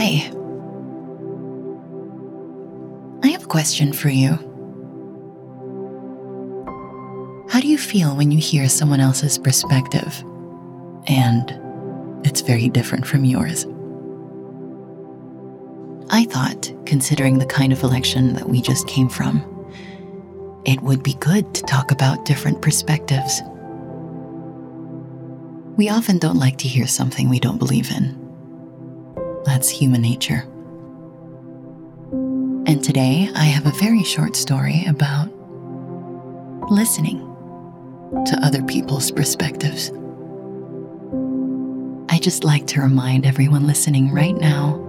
Hi. I have a question for you. How do you feel when you hear someone else's perspective and it's very different from yours? I thought, considering the kind of election that we just came from, it would be good to talk about different perspectives. We often don't like to hear something we don't believe in. That's human nature. And today I have a very short story about listening to other people's perspectives. I just like to remind everyone listening right now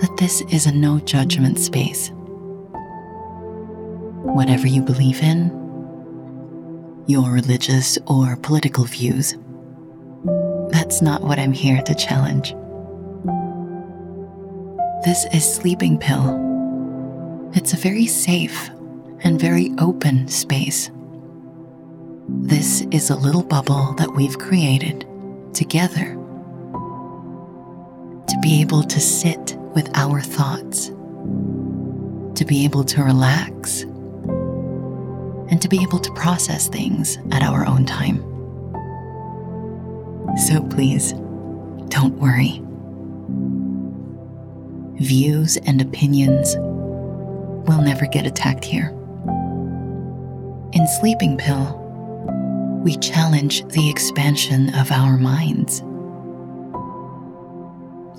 that this is a no judgment space. Whatever you believe in, your religious or political views, that's not what I'm here to challenge. This is Sleeping Pill. It's a very safe and very open space. This is a little bubble that we've created together to be able to sit with our thoughts, to be able to relax, and to be able to process things at our own time. So please, don't worry. Views and opinions will never get attacked here. In Sleeping Pill, we challenge the expansion of our minds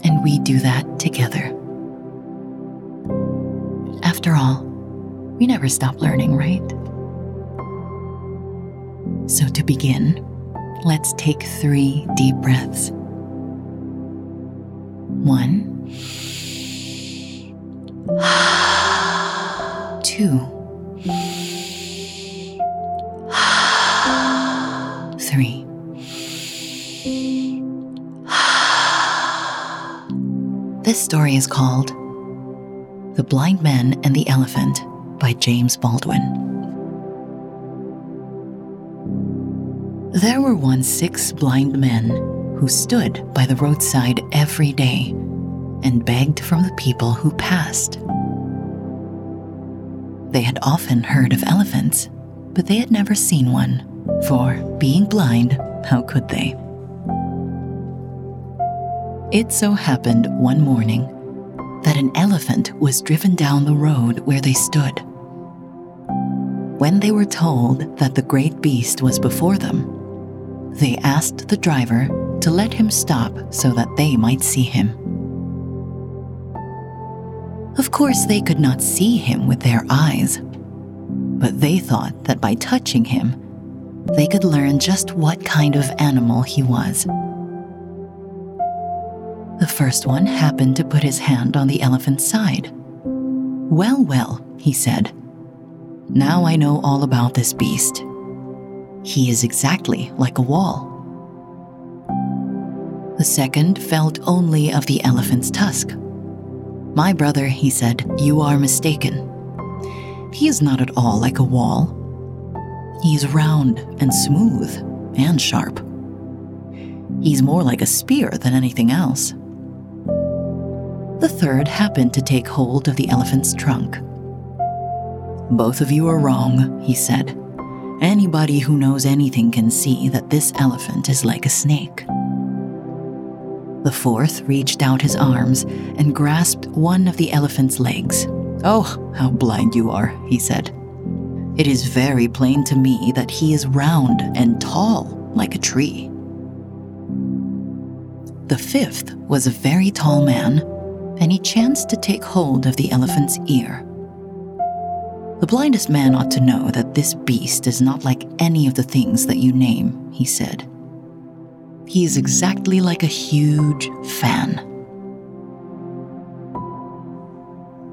and we do that together. After all, we never stop learning, right? So, to begin, let's take three deep breaths. One, two, three. This story is called The Blind Man and the Elephant by James Baldwin. There were once six blind men who stood by the roadside every day and begged from the people who passed. They had often heard of elephants, but they had never seen one, for being blind, how could they? It so happened one morning that an elephant was driven down the road where they stood. When they were told that the great beast was before them, they asked the driver to let him stop so that they might see him. Of course, they could not see him with their eyes, but they thought that by touching him, they could learn just what kind of animal he was. The first one happened to put his hand on the elephant's side. Well, well, he said. Now I know all about this beast. He is exactly like a wall. The second felt only of the elephant's tusk. My brother, he said, you are mistaken. He is not at all like a wall. He is round and smooth and sharp. He's more like a spear than anything else. The third happened to take hold of the elephant's trunk. Both of you are wrong, he said. Anybody who knows anything can see that this elephant is like a snake. The fourth reached out his arms and grasped one of the elephant's legs. Oh, how blind you are, he said. It is very plain to me that he is round and tall like a tree. The fifth was a very tall man and he chanced to take hold of the elephant's ear. The blindest man ought to know that this beast is not like any of the things that you name, he said. He is exactly like a huge fan.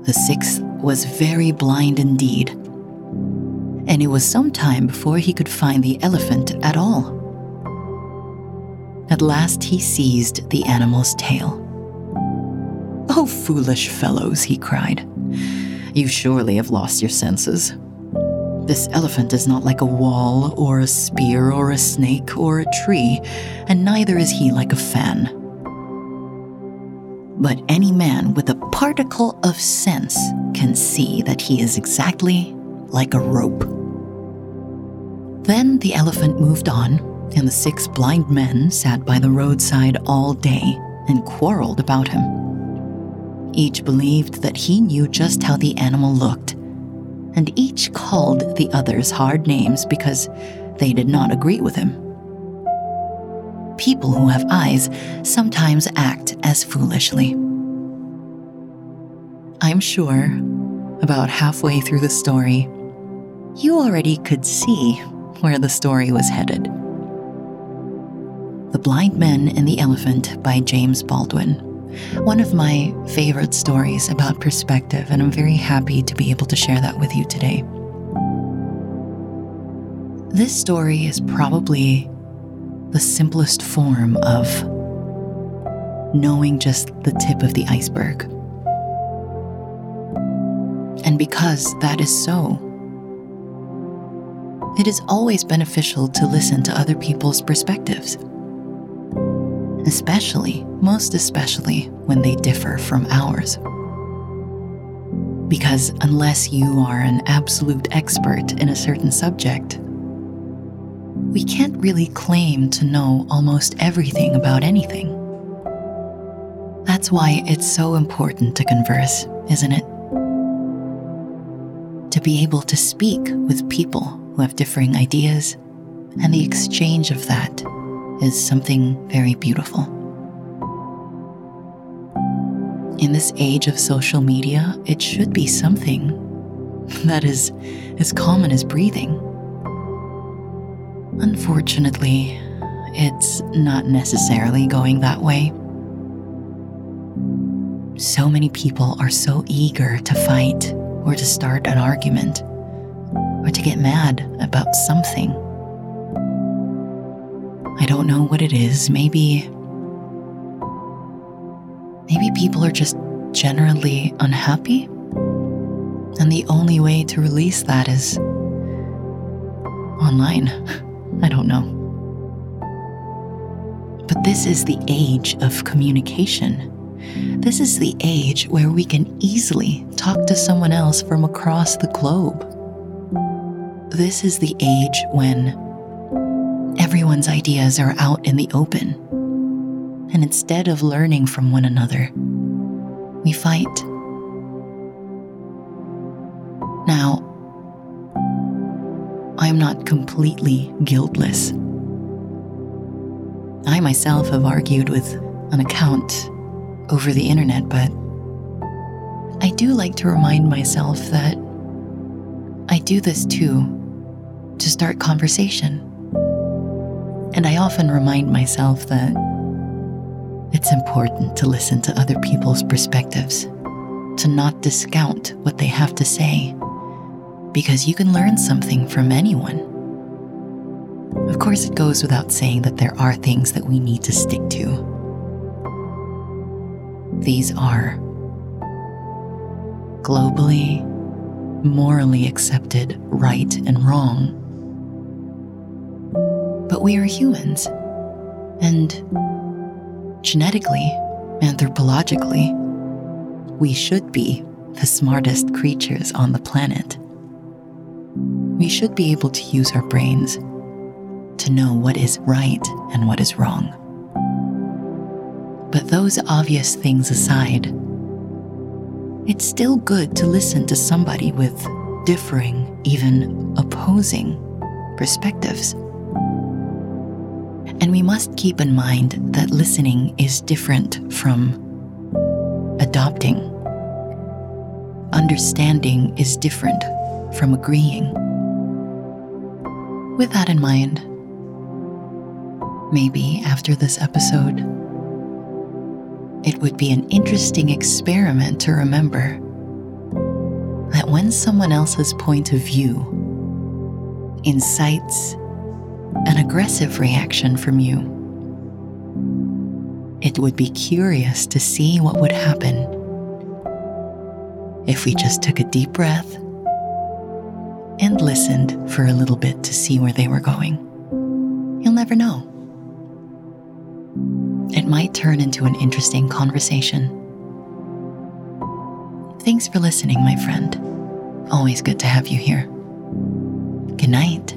The sixth was very blind indeed, and it was some time before he could find the elephant at all. At last he seized the animal's tail. Oh, foolish fellows, he cried. You surely have lost your senses. This elephant is not like a wall, or a spear, or a snake, or a tree, and neither is he like a fan. But any man with a particle of sense can see that he is exactly like a rope. Then the elephant moved on, and the six blind men sat by the roadside all day and quarreled about him. Each believed that he knew just how the animal looked, and each called the others hard names because they did not agree with him. People who have eyes sometimes act as foolishly. I'm sure, about halfway through the story, you already could see where the story was headed. The Blind Men and the Elephant by James Baldwin. One of my favorite stories about perspective, and I'm very happy to be able to share that with you today. This story is probably the simplest form of knowing just the tip of the iceberg. And because that is so, it is always beneficial to listen to other people's perspectives. Especially, most especially, when they differ from ours. Because unless you are an absolute expert in a certain subject, we can't really claim to know almost everything about anything. That's why it's so important to converse, isn't it? To be able to speak with people who have differing ideas, and the exchange of that is something very beautiful. In this age of social media, it should be something that is as common as breathing. Unfortunately, it's not necessarily going that way. So many people are so eager to fight or to start an argument or to get mad about something. I don't know what it is. Maybe. Maybe people are just generally unhappy. And the only way to release that is online. I don't know. But this is the age of communication. This is the age where we can easily talk to someone else from across the globe. This is the age when everyone's ideas are out in the open. And instead of learning from one another, we fight. Now, I am not completely guiltless. I myself have argued with an account over the internet, but I do like to remind myself that I do this too to start conversation. And I often remind myself that it's important to listen to other people's perspectives, to not discount what they have to say because you can learn something from anyone. Of course, it goes without saying that there are things that we need to stick to. These are globally, morally accepted right and wrong. But we are humans, and genetically, anthropologically, we should be the smartest creatures on the planet we should be able to use our brains to know what is right and what is wrong. But those obvious things aside, it's still good to listen to somebody with differing, even opposing perspectives. And we must keep in mind that listening is different from adopting. Understanding is different from agreeing. With that in mind, maybe after this episode, it would be an interesting experiment to remember that when someone else's point of view incites an aggressive reaction from you, it would be curious to see what would happen if we just took a deep breath and listened for a little bit to see where they were going. You'll never know. It might turn into an interesting conversation. Thanks for listening, my friend. Always good to have you here. Good night.